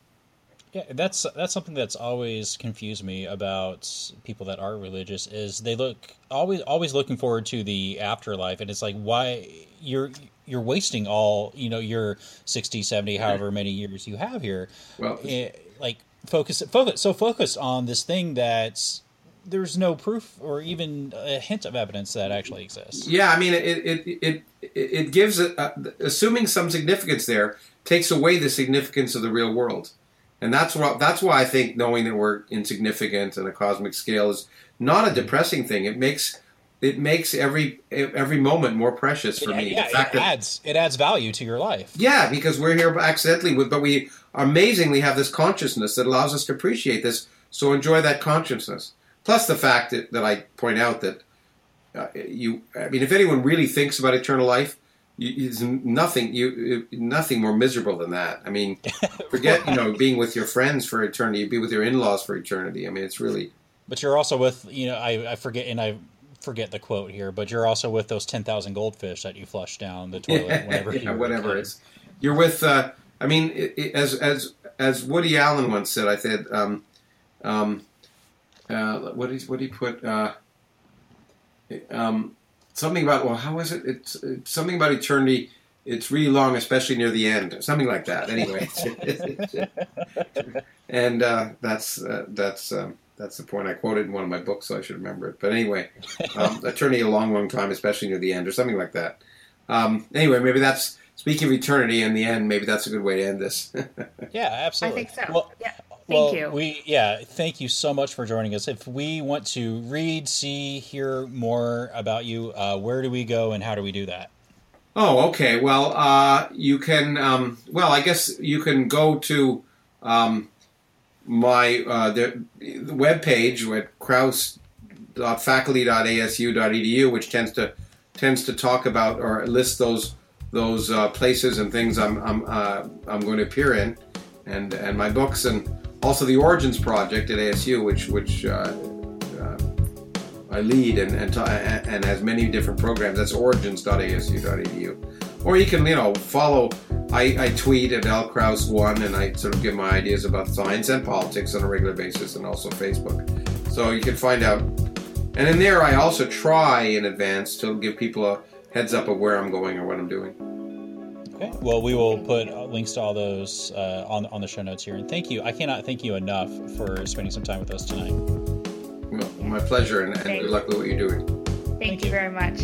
Yeah, that's that's something that's always confused me about people that are religious is they look always always looking forward to the afterlife and it's like why you're you're wasting all, you know, your 60, 70 however many years you have here. Well, it, eh, like focus focus so focused on this thing that's there's no proof or even a hint of evidence that actually exists. Yeah, I mean, it it it it gives a, assuming some significance there takes away the significance of the real world, and that's what that's why I think knowing that we're insignificant in a cosmic scale is not a depressing thing. It makes it makes every every moment more precious for it, me. Yeah, it adds it adds value to your life. Yeah, because we're here accidentally, but we amazingly have this consciousness that allows us to appreciate this. So enjoy that consciousness. Plus the fact that, that I point out that uh, you, I mean, if anyone really thinks about eternal life, you, nothing you nothing more miserable than that. I mean, [LAUGHS] forget you know being with your friends for eternity, be with your in-laws for eternity. I mean, it's really. But you're also with you know I, I forget and I forget the quote here, but you're also with those ten thousand goldfish that you flush down the toilet [LAUGHS] whenever yeah, whatever it's. You're with. Uh, I mean, it, it, as as as Woody Allen once said, I said. Um, um, uh, what did what did he put? Uh, um, something about well, how was it? It's, it's, something about eternity. It's really long, especially near the end. Something like that. Anyway, [LAUGHS] and uh, that's uh, that's um, that's the point I quoted in one of my books, so I should remember it. But anyway, um, [LAUGHS] eternity a long, long time, especially near the end, or something like that. Um, anyway, maybe that's speaking of eternity and the end. Maybe that's a good way to end this. [LAUGHS] yeah, absolutely. I think so. Well, yeah. Thank well, you. We yeah, thank you so much for joining us. If we want to read, see, hear more about you, uh, where do we go and how do we do that? Oh, okay. Well, uh, you can. Um, well, I guess you can go to Um, my uh, the, the web page at krauss.faculty.asu.edu, which tends to tends to talk about or list those those uh, places and things I'm I'm uh, I'm going to appear in, and and my books and also the Origins Project at ASU, which which uh, uh, I lead and and, and has many different programs. That's origins.asu.edu. Or you can, you know, follow. I, I tweet at Al Krauss one, and I sort of give my ideas about science and politics on a regular basis, and also Facebook. So you can find out. And in there, I also try in advance to give people a heads up of where I'm going or what I'm doing. Okay. Well, we will put links to all those uh, on on the show notes here. And thank you. I cannot thank you enough for spending some time with us tonight. Well, my pleasure, and, and good luck with what you're doing. Thank, thank you very much.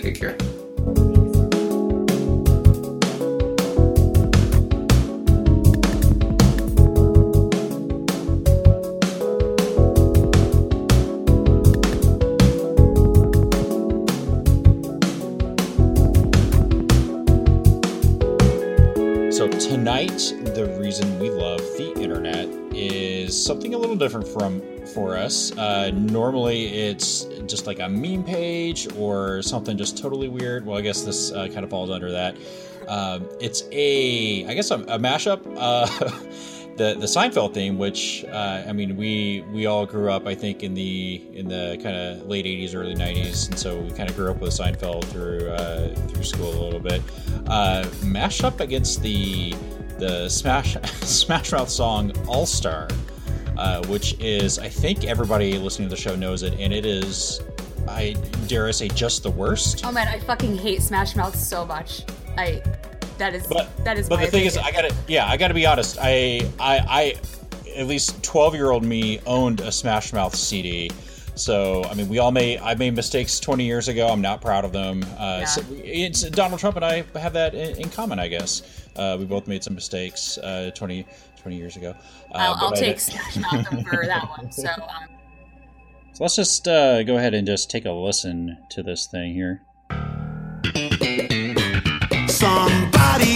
Take care. Tonight, the reason we love the internet is something a little different from for us. Uh, normally, it's just like a meme page or something just totally weird. Well, I guess this uh, kind of falls under that. Um, it's a, I guess, a, a mashup. Uh, [LAUGHS] the the Seinfeld theme, which uh, I mean, we we all grew up, I think, in the in the kind of late '80s, early '90s, and so we kind of grew up with Seinfeld through uh, through school a little bit. Uh, mash up against the the Smash [LAUGHS] Smash Mouth song All Star, uh, which is I think everybody listening to the show knows it, and it is I dare I say just the worst. Oh man, I fucking hate Smash Mouth so much. I that is but, that is. But the thing is, I gotta yeah, I gotta be honest. I I I at least twelve year old me owned a Smash Mouth CD. So I mean, we all made I made mistakes 20 years ago. I'm not proud of them. Uh, Yeah. so it's Donald Trump and I have that in, in common, I guess. Uh, we both made some mistakes uh, 20, 20 years ago. Uh, I'll, I'll take Smash Mouth over [LAUGHS] that one. So um, So let's just uh, go ahead and just take a listen to this thing here. Somebody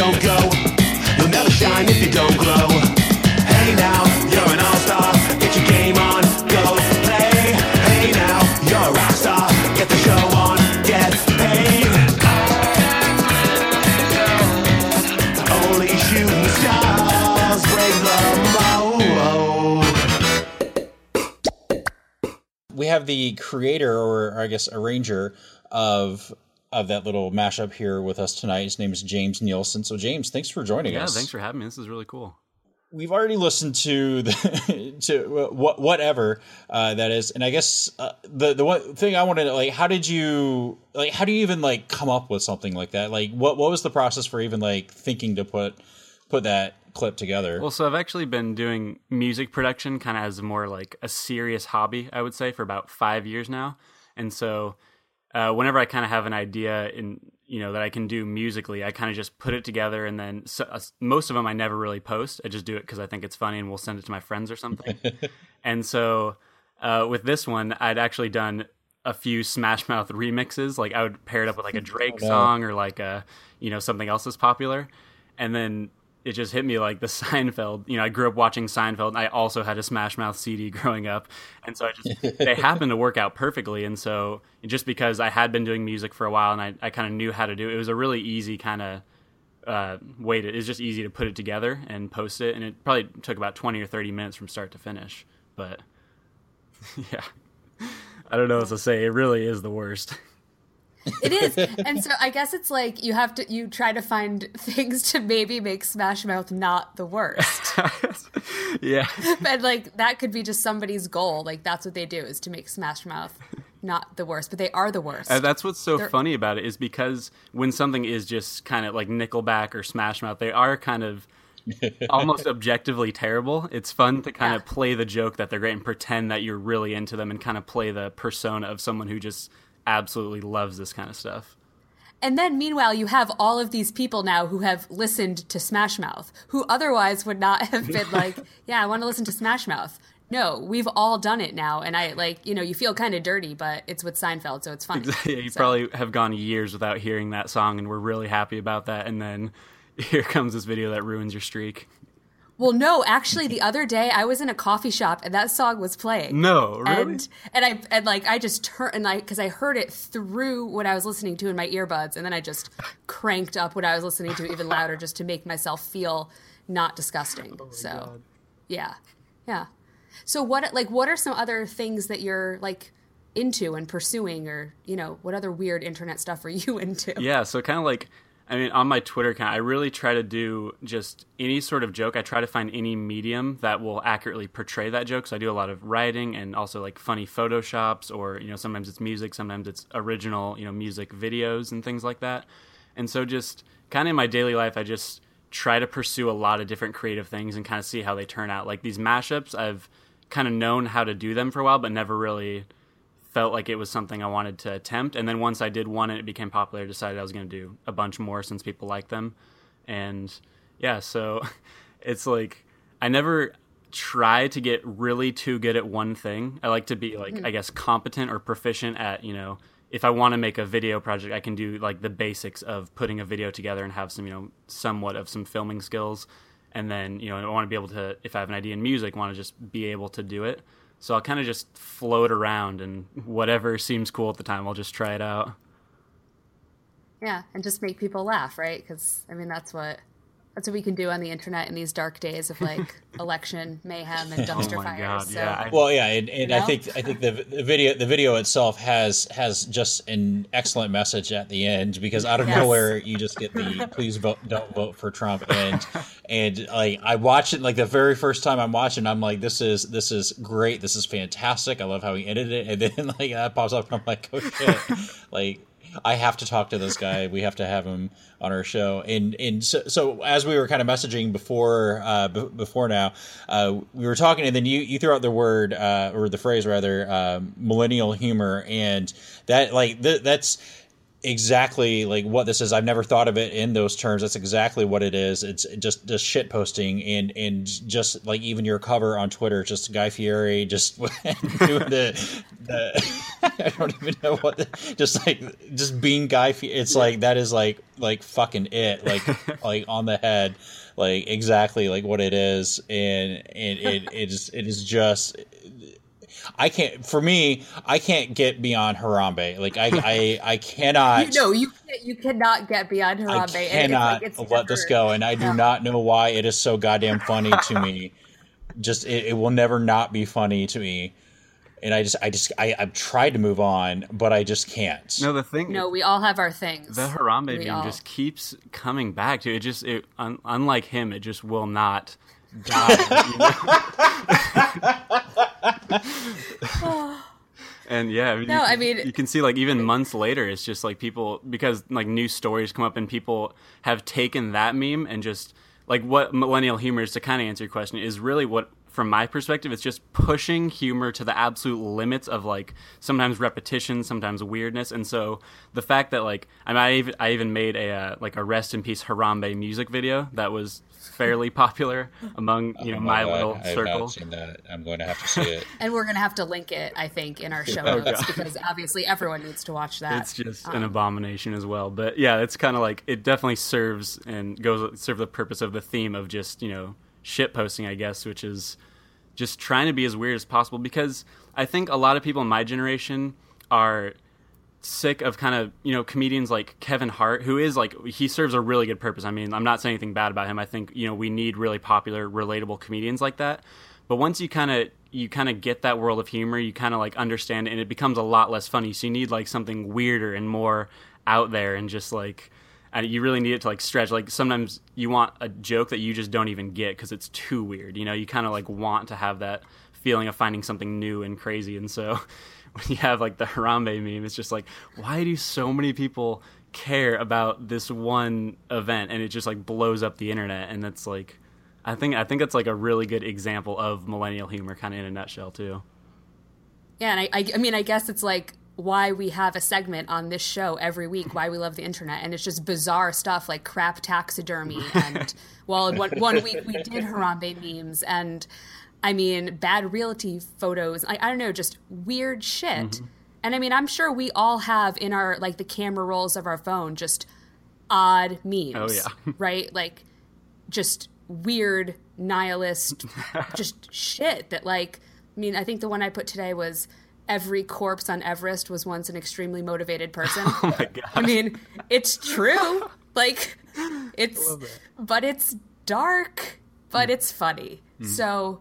Don't go. You'll never shine if you don't glow. Hey now, you're an all-star. Get your game on, go play. Hey now, you're a rock star. Get the show on, get paid. Only shooting stars break the mold. we have the creator or I guess arranger of of that little mashup here with us tonight. His name is James Nielsen. So James, thanks for joining Yeah, us. Yeah, thanks for having me. This is really cool. We've already listened to the [LAUGHS] to what whatever uh, that is, and I guess uh, the the one thing I wanted to like, how did you like, how do you even like come up with something like that? Like, what what was the process for even like thinking to put put that clip together? Well, so I've actually been doing music production kind of as more like a serious hobby, I would say, for about five years now. And so, uh, whenever I kind of have an idea in you know that I can do musically, I kind of just put it together, and then so, uh, most of them I never really post. I just do it because I think it's funny, and we'll send it to my friends or something. [LAUGHS] and so, uh, with this one, I'd actually done a few Smash Mouth remixes. Like I would pair it up with like a [LAUGHS] Drake no. song or like a you know something else that's popular, and then it just hit me like the [LAUGHS] Seinfeld. You know, I grew up watching Seinfeld. And I also had a Smash Mouth CD growing up, and so I just [LAUGHS] they happened to work out perfectly. And so just because I had been doing music for a while and I, I kind of knew how to do it, it was a really easy kind of uh, way to. It's just easy to put it together and post it, and it probably took about twenty or thirty minutes from start to finish. But [LAUGHS] yeah, I don't know what to say. It really is the worst. It is, and so I guess it's like you have to you try to find things to maybe make Smash Mouth not the worst, [LAUGHS] yeah. and like that could be just somebody's goal. Like that's what they do is to make Smash Mouth not the worst, but they are the worst. And that's what's so They're- funny about it is because when something is just kind of like Nickelback or Smash Mouth, they are kind of [LAUGHS] almost objectively terrible. It's fun to kind of play the joke that they're great and pretend that you're really into them and kind of play the persona of someone who just absolutely loves this kind of stuff. And then, meanwhile, you have all of these people now who have listened to Smash Mouth, who otherwise would not have been [LAUGHS] like, "Yeah, I want to listen to Smash Mouth." No, we've all done it now, and I like you know you feel kind of dirty, but it's with Seinfeld, so it's fun. [LAUGHS] Yeah, you so. probably have gone years without hearing that song, and we're really happy about that. And then [LAUGHS] here comes this video that ruins your streak. Well, no, actually, the other day I was in a coffee shop and that song was playing. No, really? And and I and like I just turned and I because I heard it through what I was listening to in my earbuds, and then I just cranked up what I was listening to even louder just to make myself feel not disgusting. Oh so, God. yeah, yeah. So what like what are some other things that you're like into and pursuing, or you know what other weird internet stuff are you [LAUGHS] into? Yeah, so kind of like I mean, on my Twitter account, I really try to do just any sort of joke. I try to find any medium that will accurately portray that joke. So I do a lot of writing and also like funny photoshops, or you know, sometimes it's music, sometimes it's original, you know, music videos and things like that. And so just kind of in my daily life, I just try to pursue a lot of different creative things and kind of see how they turn out. Like these mashups, I've kind of known how to do them for a while, but never really felt like it was something I wanted to attempt. And then once I did one and it became popular, I decided I was going to do a bunch more since people like them. And yeah, so [LAUGHS] it's like I never try to get really too good at one thing. I like to be like mm-hmm. I guess competent or proficient at, you know, if I want to make a video project, I can do like the basics of putting a video together and have some, you know, somewhat of some filming skills. And then, you know, I want to be able to if I have an idea in music, I want to just be able to do it. So I'll kind of just float around and whatever seems cool at the time, I'll just try it out. Yeah, and just make people laugh, right? Because I mean, that's what that's what we can do on the internet in these dark days of like [LAUGHS] election mayhem and dumpster oh fires. God, so, yeah. Well, yeah, and, and I think I think the, the, video the video itself has has just an excellent message at the end because out of yes. nowhere you just get the [LAUGHS] please vote don't vote for Trump and and like I watch it like the very first time I'm watching I'm like this is this is great this is fantastic I love how he ended it and then [LAUGHS] like that pops up and I'm like oh shit like I have to talk to this guy. We have to have him on our show. And and so, so as we were kind of messaging before uh, b- before now, uh, we were talking, and then you you threw out the word uh, or the phrase rather, uh, millennial humor, and that like th- that's exactly like what this is. I've never thought of it in those terms. That's exactly what it is. It's just just shit posting and and just like even your cover on Twitter, just Guy Fieri just [LAUGHS] doing the the [LAUGHS] I don't even know what the, just like just being Guy Fieri. It's like that is like like fucking it like [LAUGHS] like on the head like exactly like what it is and and it, it is it is just I can't. For me, I can't get beyond Harambe. Like I, I, I cannot. [LAUGHS] no, you can't, you cannot get beyond Harambe. I cannot it's like, it's let never, this go, and I do not know why it is so goddamn funny to me. [LAUGHS] Just it, it, will never not be funny to me. And I just, I just, I, I've tried to move on, but I just can't. No, the thing. No, we all have our things. The Harambe we meme all. just keeps coming back to it. Just, it, un, unlike him, it just will not [LAUGHS] and yeah, I mean, no, you, I mean, you can see like even months later, it's just like people because like new stories come up and people have taken that meme and just like what millennial humor is to kind of answer your question is really what from my perspective, it's just pushing humor to the absolute limits of like sometimes repetition, sometimes weirdness, and so the fact that like I, mean, I even I even made a uh, like a rest in peace Harambe music video that was fairly popular among you know oh my, my little I circle. Not seen that. I'm going to have to see it, [LAUGHS] and we're going to have to link it. I think in our [LAUGHS] show oh, notes because obviously everyone needs to watch that. It's just um, an abomination as well. But yeah, it's kind of like it definitely serves and goes serve the purpose of the theme of just you know shit posting, I guess, which is just trying to be as weird as possible because I think a lot of people in my generation are sick of kind of you know comedians like Kevin Hart, who is like he serves a really good purpose. I mean, I'm not saying anything bad about him. I think you know we need really popular, relatable comedians like that. But once you kind of you kind of get that world of humor, you kind of like understand it, and it becomes a lot less funny. So you need like something weirder and more out there, and just like and you really need it to like stretch. Like sometimes you want a joke that you just don't even get because it's too weird. You know, you kind of like want to have that feeling of finding something new and crazy, and so [LAUGHS] when you have like the Harambe meme, it's just like, why do so many people care about this one event? And it just like blows up the internet. And it's like, I think I think that's like a really good example of millennial humor, kind of in a nutshell, too. Yeah, and I, I, I mean, I guess it's like why we have a segment on this show every week, why we love the internet, and it's just bizarre stuff like crap taxidermy, and well, one, one week we did Harambe memes, and I mean, bad realty photos. I, I don't know, just weird shit. Mm-hmm. And I mean, I'm sure we all have in our like the camera rolls of our phone just odd memes. Oh yeah, [LAUGHS] right? Like just weird nihilist, [LAUGHS] just shit that like. I mean, I think the one I put today was every corpse on Everest was once an extremely motivated person. [LAUGHS] Oh my god! I mean, it's true. Like, it's, but it's dark, but mm. it's funny. Mm. So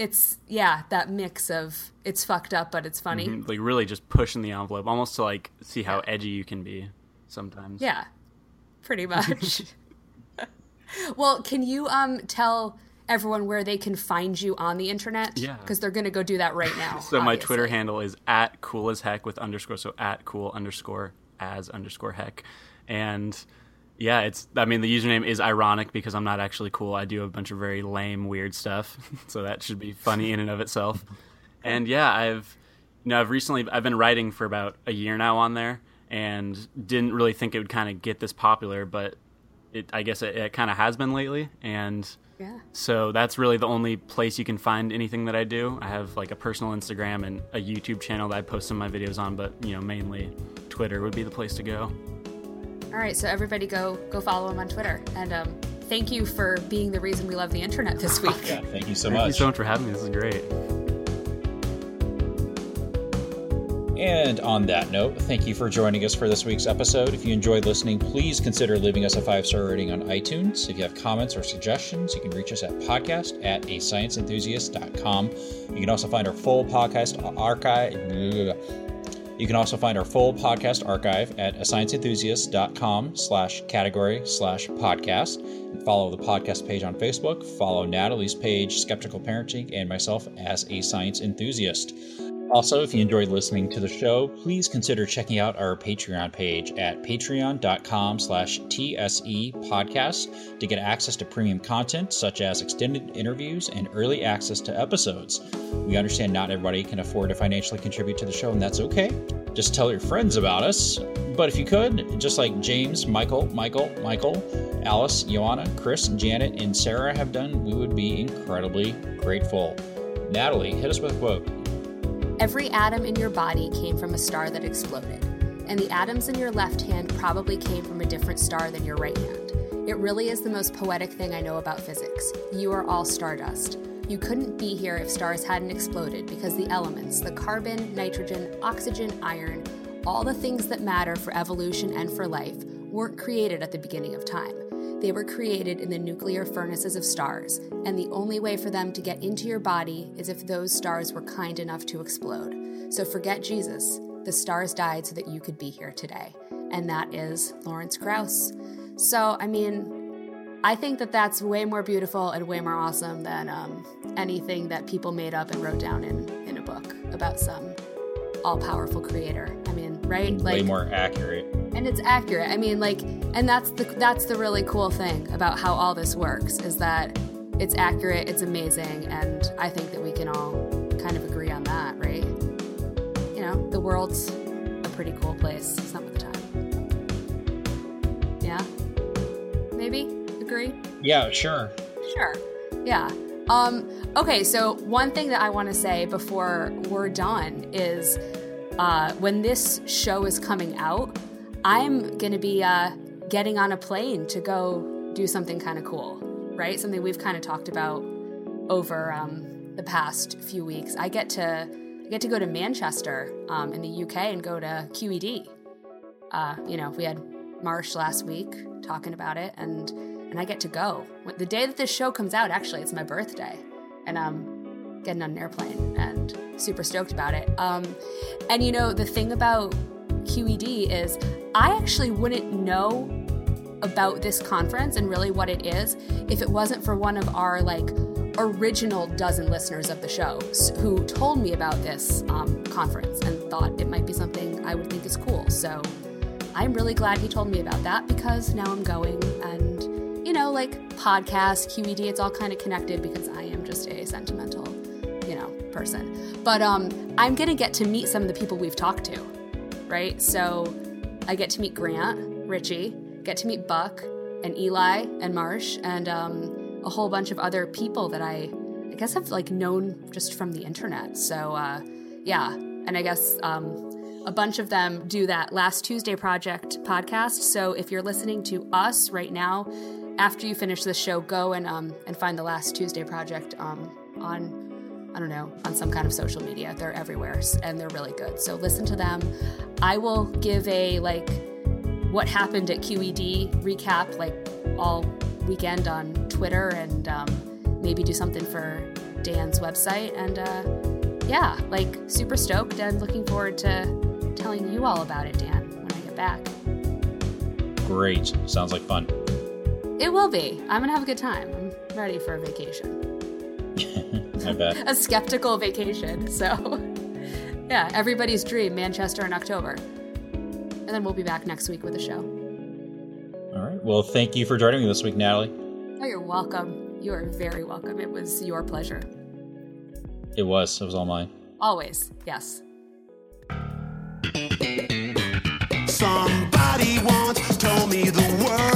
it's yeah that mix of it's fucked up but it's funny. Mm-hmm. like really just pushing the envelope almost to like see how edgy you can be sometimes. Yeah. Pretty [LAUGHS] much. [LAUGHS] Well can you um tell everyone where they can find you on the internet? Yeah. Because they're gonna go do that right now [LAUGHS] so obviously. my twitter handle is at cool as heck with underscore so at cool underscore as underscore heck. And yeah, it's. I mean, the username is ironic because I'm not actually cool. I do a bunch of very lame, weird stuff, [LAUGHS] so that should be funny in and of itself. And yeah, I've, you know, I've recently I've been writing for about a year now on there, and didn't really think it would kind of get this popular, but it. I guess it, it kind of has been lately, and. Yeah. So that's really the only place you can find anything that I do. I have like a personal Instagram and a YouTube channel that I post some of my videos on, but you know, mainly Twitter would be the place to go. All right, so everybody go go follow him on Twitter, and um, thank you for being the reason we love the internet this week. yeah, thank you so thank much. Thank you so much for having me. This is great. And on that note, thank you for joining us for this week's episode. If you enjoyed listening, please consider leaving us a five star rating on iTunes. If you have comments or suggestions, you can reach us at podcast at a scienceenthusiast.com. You can also find our full podcast archive you can also find our full podcast archive at ascienceenthusiast.com slash category slash podcast and follow the podcast page on Facebook. Follow Natalie's page, Skeptical Parenting, and myself as a science enthusiast. Also, if you enjoyed listening to the show, please consider checking out our Patreon page at patreon.com slash TSE podcast to get access to premium content such as extended interviews and early access to episodes. We understand not everybody can afford to financially contribute to the show, and that's okay. Just tell your friends about us. But if you could, just like James, Michael, Michael, Michael, Alice, Joanna, Chris, Janet, and Sarah have done, we would be incredibly grateful. Natalie, hit us with a quote. Every atom in your body came from a star that exploded, and the atoms in your left hand probably came from a different star than your right hand. It really is the most poetic thing I know about physics. You are all stardust. You couldn't be here if stars hadn't exploded because the elements, the carbon, nitrogen, oxygen, iron, all the things that matter for evolution and for life, weren't created at the beginning of time. They were created in the nuclear furnaces of stars, and the only way for them to get into your body is if those stars were kind enough to explode. So forget Jesus. The stars died so that you could be here today. And that is Lawrence Krauss. So, I mean, I think that that's way more beautiful and way more awesome than um, anything that people made up and wrote down in, in a book about some all powerful creator. I mean, right? Like, way more accurate and it's accurate. I mean, like, and that's the that's the really cool thing about how all this works is that it's accurate, it's amazing, and I think that we can all kind of agree on that, right? You know, the world's a pretty cool place some of the time. Yeah, maybe agree. Yeah, sure. Sure. Yeah. Um, okay, so one thing that I want to say before we're done is uh, when this show is coming out, I'm going to be uh, getting on a plane to go do something kind of cool, right? Something we've kind of talked about over um, the past few weeks. I get to I get to go to Manchester um, in the UK and go to QED. Uh, you know, we had Marsh last week talking about it, and and I get to go the day that this show comes out. Actually, it's my birthday, and I'm getting on an airplane and super stoked about it. Um, and you know, the thing about QED is I actually wouldn't know about this conference and really what it is if it wasn't for one of our like original dozen listeners of the show who told me about this um, conference and thought it might be something I would think is cool. So I'm really glad he told me about that because now I'm going and you know, like podcast, QED, it's all kind of connected because I am just a sentimental, you know, person. But um, I'm to get to meet some of the people we've talked to, right? So I get to meet Grant, Richie, get to meet Buck and Eli and Marsh and um, a whole bunch of other people that I, I guess have like known just from the internet. So uh, yeah, and I guess um, a bunch of them do that Last Tuesday Project podcast. So if you're listening to us right now, after you finish this show, go and um, and find the Last Tuesday Project um, on I don't know on some kind of social media. They're everywhere and they're really good. So listen to them. I will give a like what happened at QED recap like all weekend on Twitter and um, maybe do something for Dan's website. And uh, yeah, like super stoked and looking forward to telling you all about it, Dan, when I get back. Great. Sounds like fun. It will be. I'm going to have a good time. I'm ready for a vacation. [LAUGHS] I [LAUGHS] bet. a skeptical vacation. So, [LAUGHS] yeah, everybody's dream Manchester in October and then we'll be back next week with a show. All right. Well, thank you for joining me this week, Natalie. Oh, you're welcome. You are very welcome. It was your pleasure. It was. It was all mine. Always. Yes. Somebody once told me the world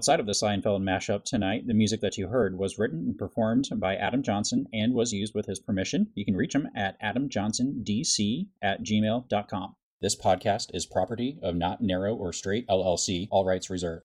Outside of the Seinfeld mashup tonight, the music that you heard was written and performed by Adam Johnson and was used with his permission. You can reach him at adamjohnsondc at gmail.com. This podcast is property of Not Narrow or Straight LLC, all rights reserved.